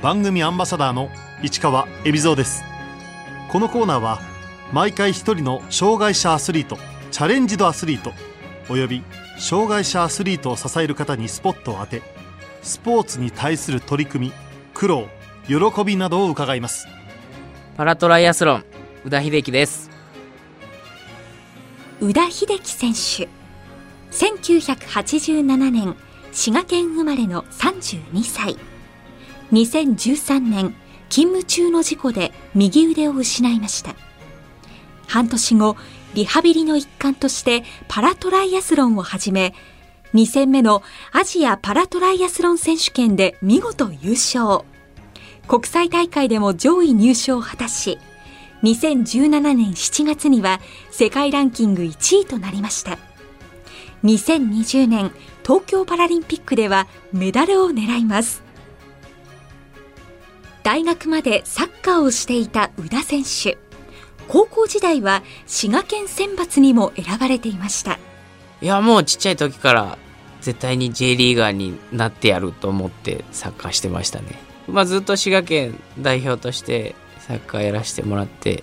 番組アンバサダーの市川恵比蔵です。このコーナーは毎回一人の障害者アスリートチャレンジドアスリートおよび障害者アスリートを支える方にスポットを当てスポーツに対する取り組み苦労喜びなどを伺います。パラトライアスロン宇田秀樹です。宇田秀樹選手。1987年滋賀県生まれの32歳2013年勤務中の事故で右腕を失いました。半年後リハビリの一環としてパラトライアスロンを始め2戦目のアジアパラトライアスロン選手権で見事優勝。国際大会でも上位入賞を果たし2017年7月には世界ランキング1位となりました。2020年東京パラリンピックではメダルを狙います。大学までサッカーをしていた宇田選手。高校時代は滋賀県選抜にも選ばれていました。いやもうちっちゃい時から絶対に J リーガーになってやると思ってサッカーしてましたね。まあずっと滋賀県代表としてサッカーやらせてもらって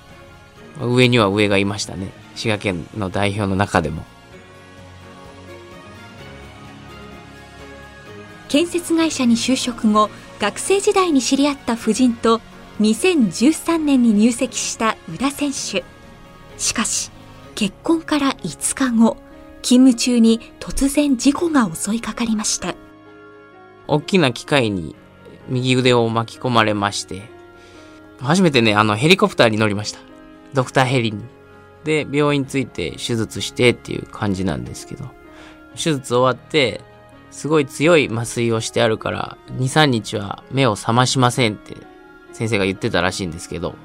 上には上がいましたね。滋賀県の代表の中でも。建設会社に就職後学生時代に知り合った夫人と2013年に入籍した宇田選手。しかし結婚から5日後勤務中に突然事故が襲いかかりました。大きな機械に右腕を巻き込まれまして初めてねあのヘリコプターに乗りました。ドクターヘリに。で病院着いて手術してっていう感じなんですけど。手術終わってすごい強い麻酔をしてあるから23日は目を覚ましませんって先生が言ってたらしいんですけど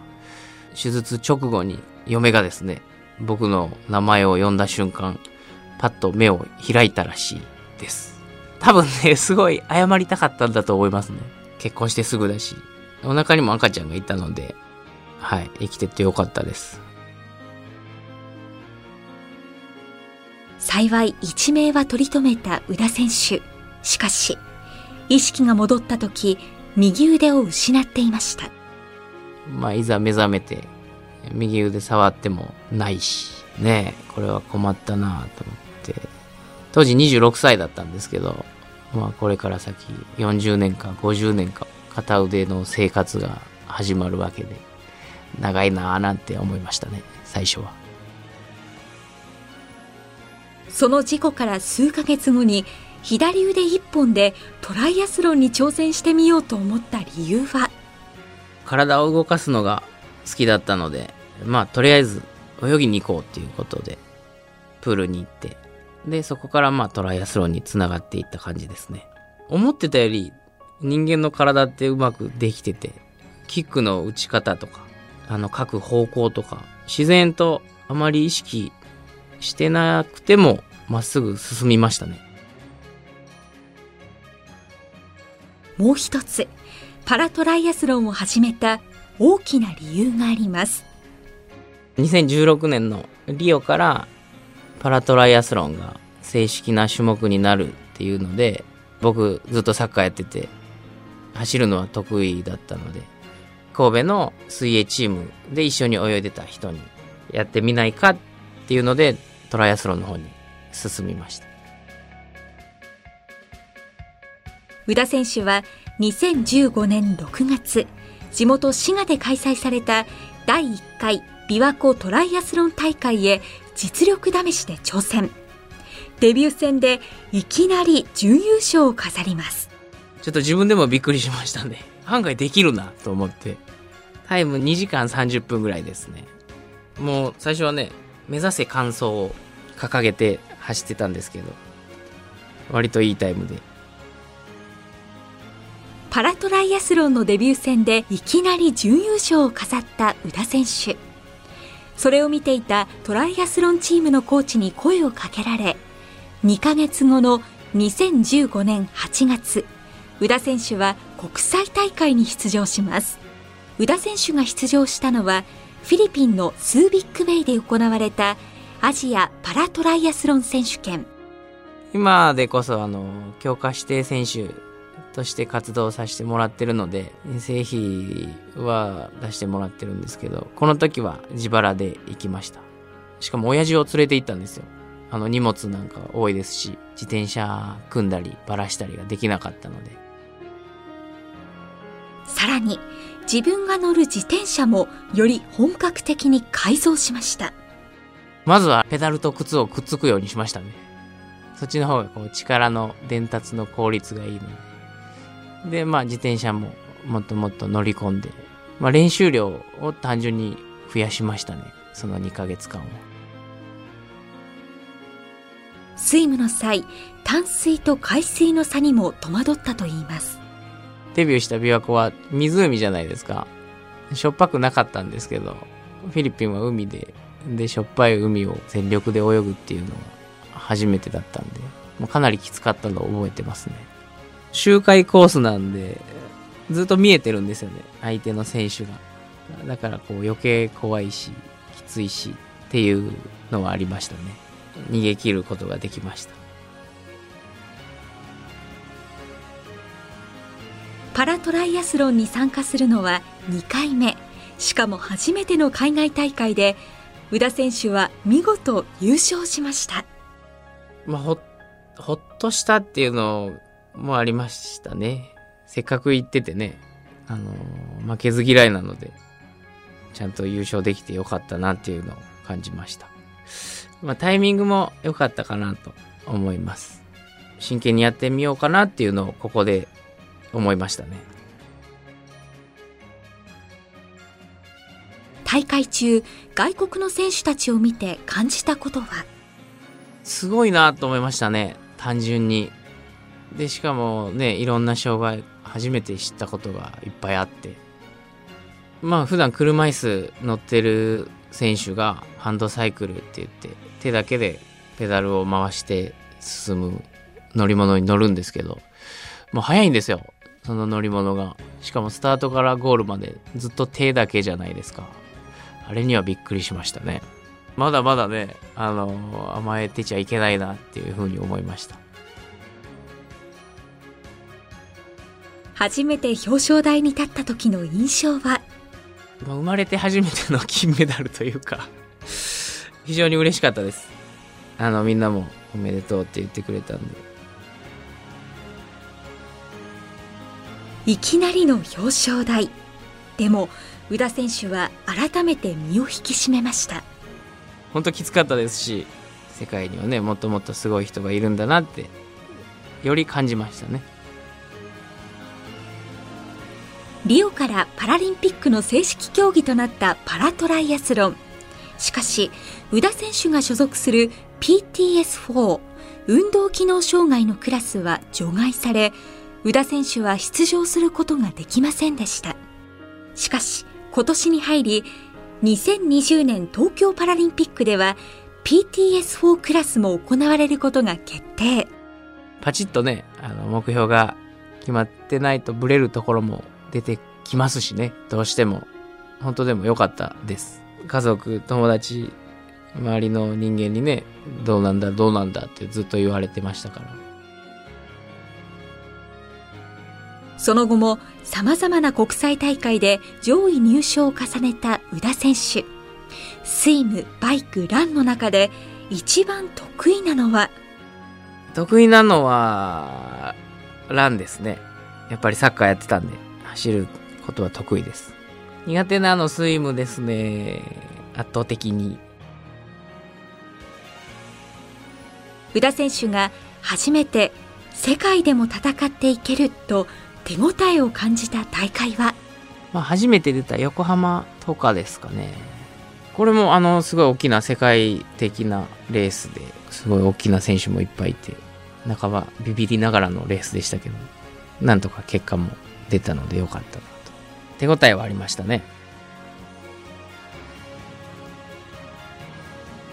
手術直後に嫁がですね僕の名前を呼んだ瞬間パッと目を開いたらしいです。多分ねすごい謝りたかったんだと思いますね。結婚してすぐだし。お腹にも赤ちゃんがいたのではい生きててよかったです。幸い一命は取り留めた宇田選手。しかし意識が戻った時右腕を失っていました。まあいざ目覚めて右腕触ってもないしねえこれは困ったなと思って。当時26歳だったんですけどまあこれから先40年か50年か片腕の生活が始まるわけで長いなあなんて思いましたね最初は。その事故から数ヶ月後に左腕一本でトライアスロンに挑戦してみようと思った理由は？体を動かすのが好きだったのでまあとりあえず泳ぎに行こうっていうことでプールに行ってでそこからまあトライアスロンにつながっていった感じですね。思ってたより人間の体ってうまくできててキックの打ち方とかあの書く方向とか自然とあまり意識してなくてもまっすぐ進みましたね。もう一つパラトライアスロンを始めた大きな理由があります。2016年のリオからパラトライアスロンが正式な種目になるっていうので僕ずっとサッカーやってて走るのは得意だったので神戸の水泳チームで一緒に泳いでた人にやってみないかっていうのでトライアスロンの方に進みました。宇田選手は2015年6月地元滋賀で開催された第1回琵琶湖トライアスロン大会へ実力試しで挑戦。デビュー戦でいきなり準優勝を飾ります。ちょっと自分でもびっくりしましたね。案外できるなと思って。タイム2時間30分ぐらいですね。もう最初はね目指せ完走を掲げて走ってたんですけど割といいタイムで。パラトライアスロンのデビュー戦でいきなり準優勝を飾った宇田選手。それを見ていたトライアスロンチームのコーチに声をかけられ2ヶ月後の2015年8月宇田選手は国際大会に出場します。宇田選手が出場したのはフィリピンのスービックベイで行われたアジアパラトライアスロン選手権今でこそあの強化指定選手として活動させてもらってるので、遠征費は出してもらってるんですけど、この時は自腹で行きました。しかも親父を連れて行ったんですよ。あの荷物なんか多いですし、自転車組んだりばらしたりができなかったので。さらに、自分が乗る自転車もより本格的に改造しました。まずはペダルと靴をくっつくようにしましたね。そっちの方がこう力の伝達の効率がいいので。で、まあ自転車ももっともっと乗り込んで、まあ練習量を単純に増やしましたね。その2ヶ月間を。スイムの際、淡水と海水の差にも戸惑ったといいます。デビューした琵琶湖は湖じゃないですか。しょっぱくなかったんですけど、フィリピンは海で、で、しょっぱい海を全力で泳ぐっていうのは初めてだったんで、もうかなりきつかったのを覚えてますね。周回コースなんで、ずっと見えてるんですよね。相手の選手が。だからこう余計怖いし、きついしっていうのはありましたね。逃げ切ることができました。パラトライアスロンに参加するのは2回目。しかも初めての海外大会で宇田選手は見事優勝しました、まあ、ほほっとしたっていうのもありましたね。せっかく行っててね。あの負けず嫌いなのでちゃんと優勝できてよかったなっていうのを感じました、まあ、タイミングも良かったかなと思います。真剣にやってみようかなっていうのをここで思いましたね。大会中、外国の選手たちを見て感じたことは？すごいなと思いましたね、単純に。で、しかもね、いろんな障害、初めて知ったことがいっぱいあって。まあ、普段車椅子乗ってる選手がハンドサイクルって言って、手だけでペダルを回して進む乗り物に乗るんですけど、もう早いんですよ。その乗り物が。しかもスタートからゴールまでずっと手だけじゃないですか。あれにはびっくりしましたね。まだまだね、あの、甘えてちゃいけないなっていうふうに思いました。初めて表彰台に立った時の印象は？生まれて初めての金メダルというか 非常に嬉しかったです。あの、みんなもおめでとうって言ってくれたんで。いきなりの表彰台。でも宇田選手は改めて身を引き締めました。本当きつかったですし世界にはねもっともっとすごい人がいるんだなってより感じましたね。リオからパラリンピックの正式競技となったパラトライアスロン。しかし宇田選手が所属する PTS4 運動機能障害のクラスは除外され宇田選手は出場することができませんでした。しかし、今年に入り、2020年東京パラリンピックでは PTS4 クラスも行われることが決定。パチッとね、あの、目標が決まってないとブレるところも出てきますしね、どうしても。本当でも良かったです。家族、友達、周りの人間にね、どうなんだ、どうなんだってずっと言われてましたから。その後も様々な国際大会で上位入賞を重ねた宇田選手。スイム、バイク、ランの中で一番得意なのは？得意なのは、ランですね。やっぱりサッカーやってたんで、走ることは得意です。苦手なのスイムですね。圧倒的に。宇田選手が初めて世界でも戦っていけると手応えを感じた大会は、まあ、初めて出た横浜とかですかね。これもあのすごい大きな世界的なレースですごい大きな選手もいっぱいいて半ばビビりながらのレースでしたけどなんとか結果も出たのでよかったなと。手応えはありましたね。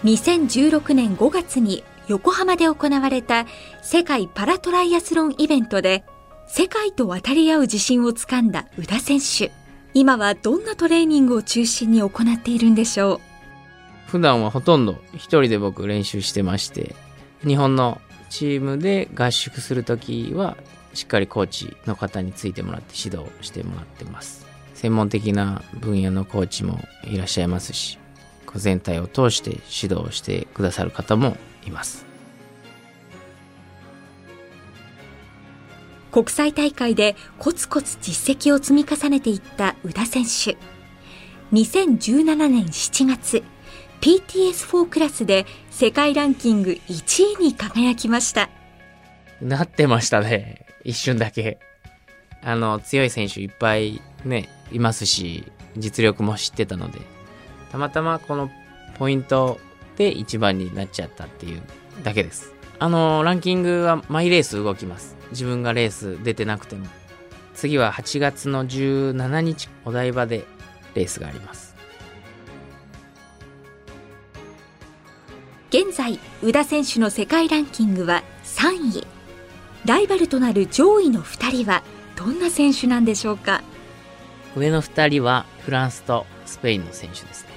2016年5月に横浜で行われた世界パラトライアスロンイベントで世界と渡り合う自信をつかんだ宇田選手。今はどんなトレーニングを中心に行っているんでしょう？普段はほとんど一人で僕練習してまして、日本のチームで合宿するときはしっかりコーチの方についてもらって指導してもらってます。専門的な分野のコーチもいらっしゃいますし全体を通して指導してくださる方もいます。国際大会でコツコツ実績を積み重ねていった宇田選手。2017年7月 PTS4 クラスで世界ランキング1位に輝きました。なってましたね。一瞬だけ。あの強い選手いっぱいねいますし実力も知ってたので。たまたまこのポイントで1番になっちゃったっていうだけです。あのランキングはマイレース動きます。自分がレース出てなくても。次は8月の17日お台場でレースがあります。現在宇田選手の世界ランキングは3位。ライバルとなる上位の2人はどんな選手なんでしょうか？上の2人はフランスとスペインの選手ですね。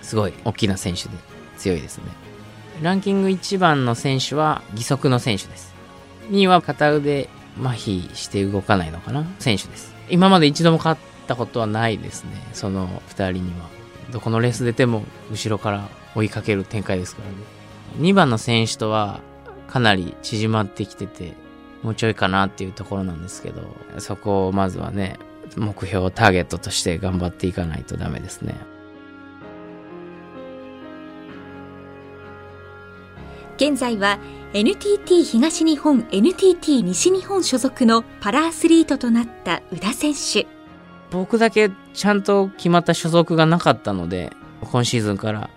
すごい大きな選手で強いですねランキング1番の選手は義足の選手です。2位は片腕麻痺して動かないのかな？選手です。今まで一度も勝ったことはないですね。その2人には。どこのレース出ても後ろから追いかける展開ですからね。2番の選手とはかなり縮まってきててもうちょいかなっていうところなんですけどそこをまずはね目標ターゲットとして頑張っていかないとダメですね。現在は NTT 東日本 NTT 西日本所属のパラアスリートとなった宇田選手。僕だけちゃんと決まった所属がなかったので今シーズンから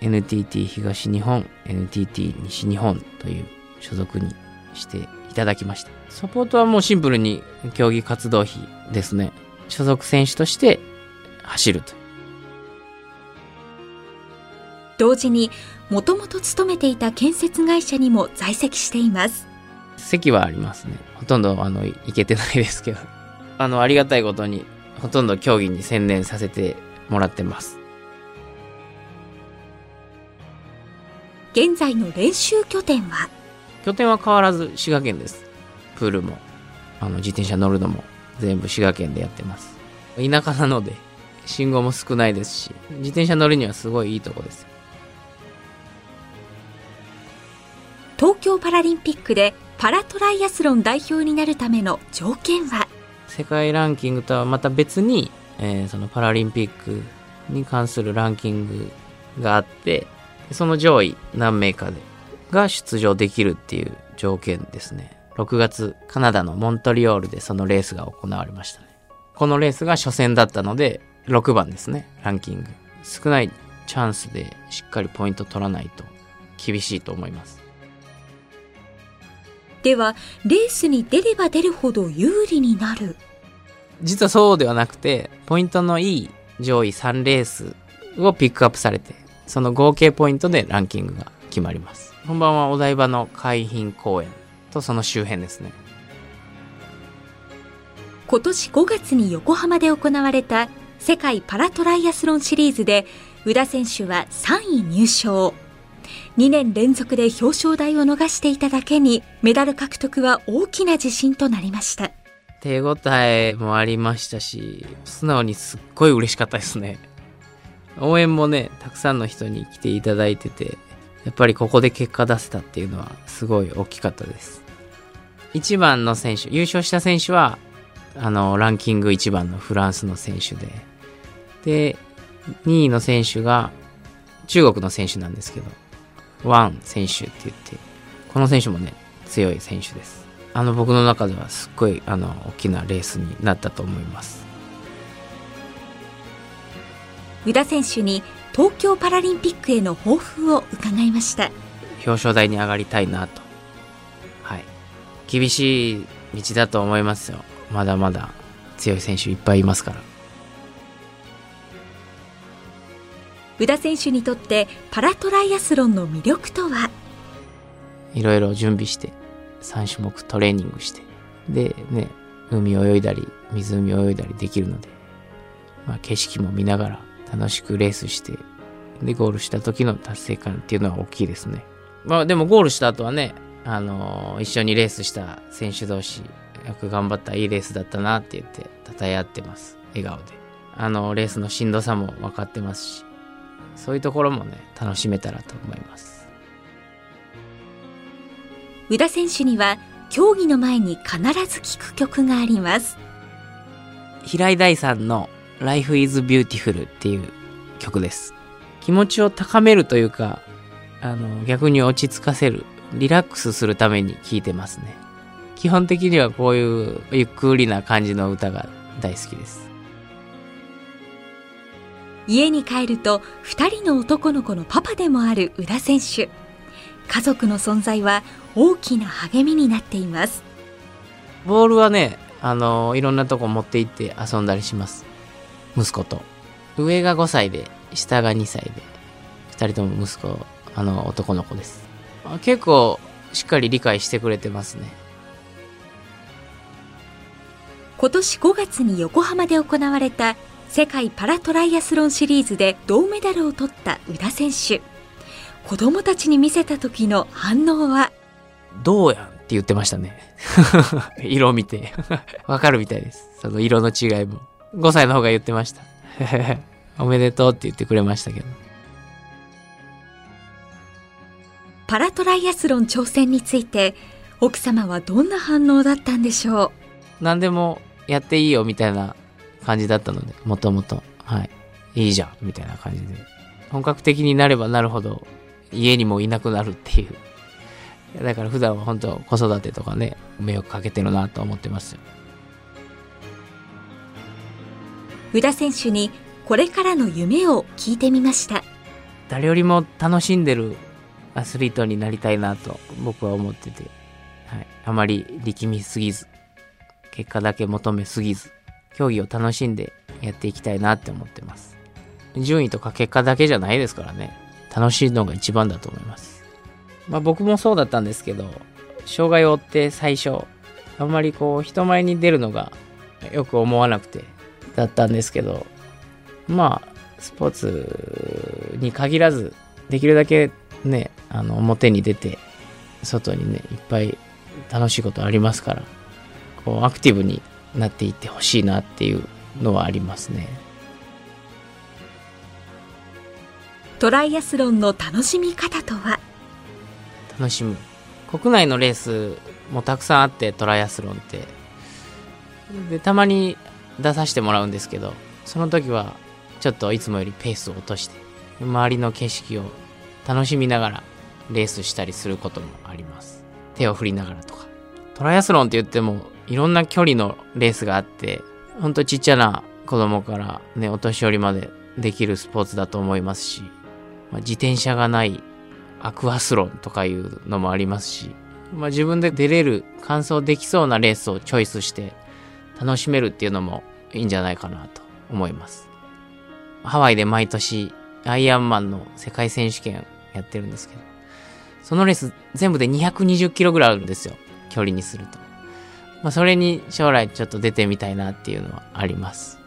NTT 東日本 NTT 西日本という所属にしていただきました。サポートはもうシンプルに競技活動費ですね。所属選手として走ると。同時にもともと勤めていた建設会社にも在籍しています。席はありますね。ほとんどあの行けてないですけど。あのありがたいことにほとんど競技に専念させてもらってます。現在の練習拠点は？拠点は変わらず滋賀県です。プールもあの自転車乗るのも全部滋賀県でやってます。田舎なので信号も少ないですし自転車乗るにはすごいいいとこです東京パラリンピックでパラトライアスロン代表になるための条件は？世界ランキングとはまた別に、えー、そのパラリンピックに関するランキングがあってその上位何名かでが出場できるっていう条件ですね。6月カナダのモントリオールでそのレースが行われましたね。このレースが初戦だったので6番ですねランキング。少ないチャンスでしっかりポイント取らないと厳しいと思います。ではレースに出れば出るほど有利になる。実はそうではなくてポイントのいい上位3レースをピックアップされてその合計ポイントでランキングが決まります。本番はお台場の海浜公園とその周辺ですね。今年5月に横浜で行われた世界パラトライアスロンシリーズで宇田選手は3位入賞2年連続で表彰台を逃していただけにメダル獲得は大きな自信となりました。手応えもありましたし素直にすっごい嬉しかったですね。応援もねたくさんの人に来ていただいててやっぱりここで結果出せたっていうのはすごい大きかったです。1番の選手優勝した選手はあのランキング1番のフランスの選手でで2位の選手が中国の選手なんですけどワン選手って言ってこの選手もね強い選手です。あの僕の中ではすっごいあの大きなレースになったと思います。宇田選手に東京パラリンピックへの抱負を伺いました。表彰台に上がりたいなと。はい。厳しい道だと思いますよ。まだまだ強い選手いっぱいいますから宇田選手にとってパラトライアスロンの魅力とは？いろいろ準備して3種目トレーニングしてでね海泳いだり湖泳いだりできるので、まあ、景色も見ながら楽しくレースしてでゴールした時の達成感っていうのは大きいですね。まあでもゴールした後はねあのー、一緒にレースした選手同士よく頑張ったいいレースだったなって言って称え合ってます。笑顔で。あのレースのしんどさも分かってますしそういうところもね楽しめたらと思います。宇田選手には競技の前に必ず聴く曲があります。平井大さんの Life is Beautiful っていう曲です。気持ちを高めるというかあの逆に落ち着かせるリラックスするために聴いてますね。基本的にはこういうゆっくりな感じの歌が大好きです家に帰ると2人の男の子のパパでもある宇田選手。家族の存在は大きな励みになっています。ボールはねあのいろんなとこ持って行って遊んだりします。息子と。上が5歳で下が2歳で2人とも息子あの男の子です。結構しっかり理解してくれてますね。今年5月に横浜で行われた世界パラトライアスロンシリーズで銅メダルを取った宇田選手。子供たちに見せた時の反応は？どうやんって言ってましたね。色を見て。わかるみたいです。その色の違いも。5歳の方が言ってました。おめでとうって言ってくれましたけど。パラトライアスロン挑戦について奥様はどんな反応だったんでしょう？何でもやっていいよみたいな感じだったのでもともと。はい。いいじゃん。みたいな感じで。本格的になればなるほど家にもいなくなるっていう。だから普段は本当子育てとかね迷惑かけてるなと思ってますよ。宇田選手にこれからの夢を聞いてみました。誰よりも楽しんでるアスリートになりたいなと僕は思ってて、はい、あまり力みすぎず結果だけ求めすぎず競技を楽しんでやっていきたいなって思ってます。順位とか結果だけじゃないですからね。楽しいのが一番だと思います。まあ僕もそうだったんですけど障害を負って最初あんまりこう人前に出るのがよく思わなくてだったんですけどまあスポーツに限らずできるだけねあの表に出て外にねいっぱい楽しいことありますからこうアクティブになっていってほしいなっていうのはありますね。トライアスロンの楽しみ方とは？楽しむ。国内のレースもたくさんあってトライアスロンって。でたまに出させてもらうんですけどその時はちょっといつもよりペースを落として周りの景色を楽しみながらレースしたりすることもあります。手を振りながらとか。トライアスロンって言ってもいろんな距離のレースがあってほんとちっちゃな子供からねお年寄りまでできるスポーツだと思いますし、まあ、自転車がないアクアスロンとかいうのもありますし、まあ、自分で出れる完走できそうなレースをチョイスして楽しめるっていうのもいいんじゃないかなと思います。ハワイで毎年アイアンマンの世界選手権やってるんですけどそのレース全部で220キロぐらいあるんですよ。距離にすると。まあ、それに将来ちょっと出てみたいなっていうのはあります。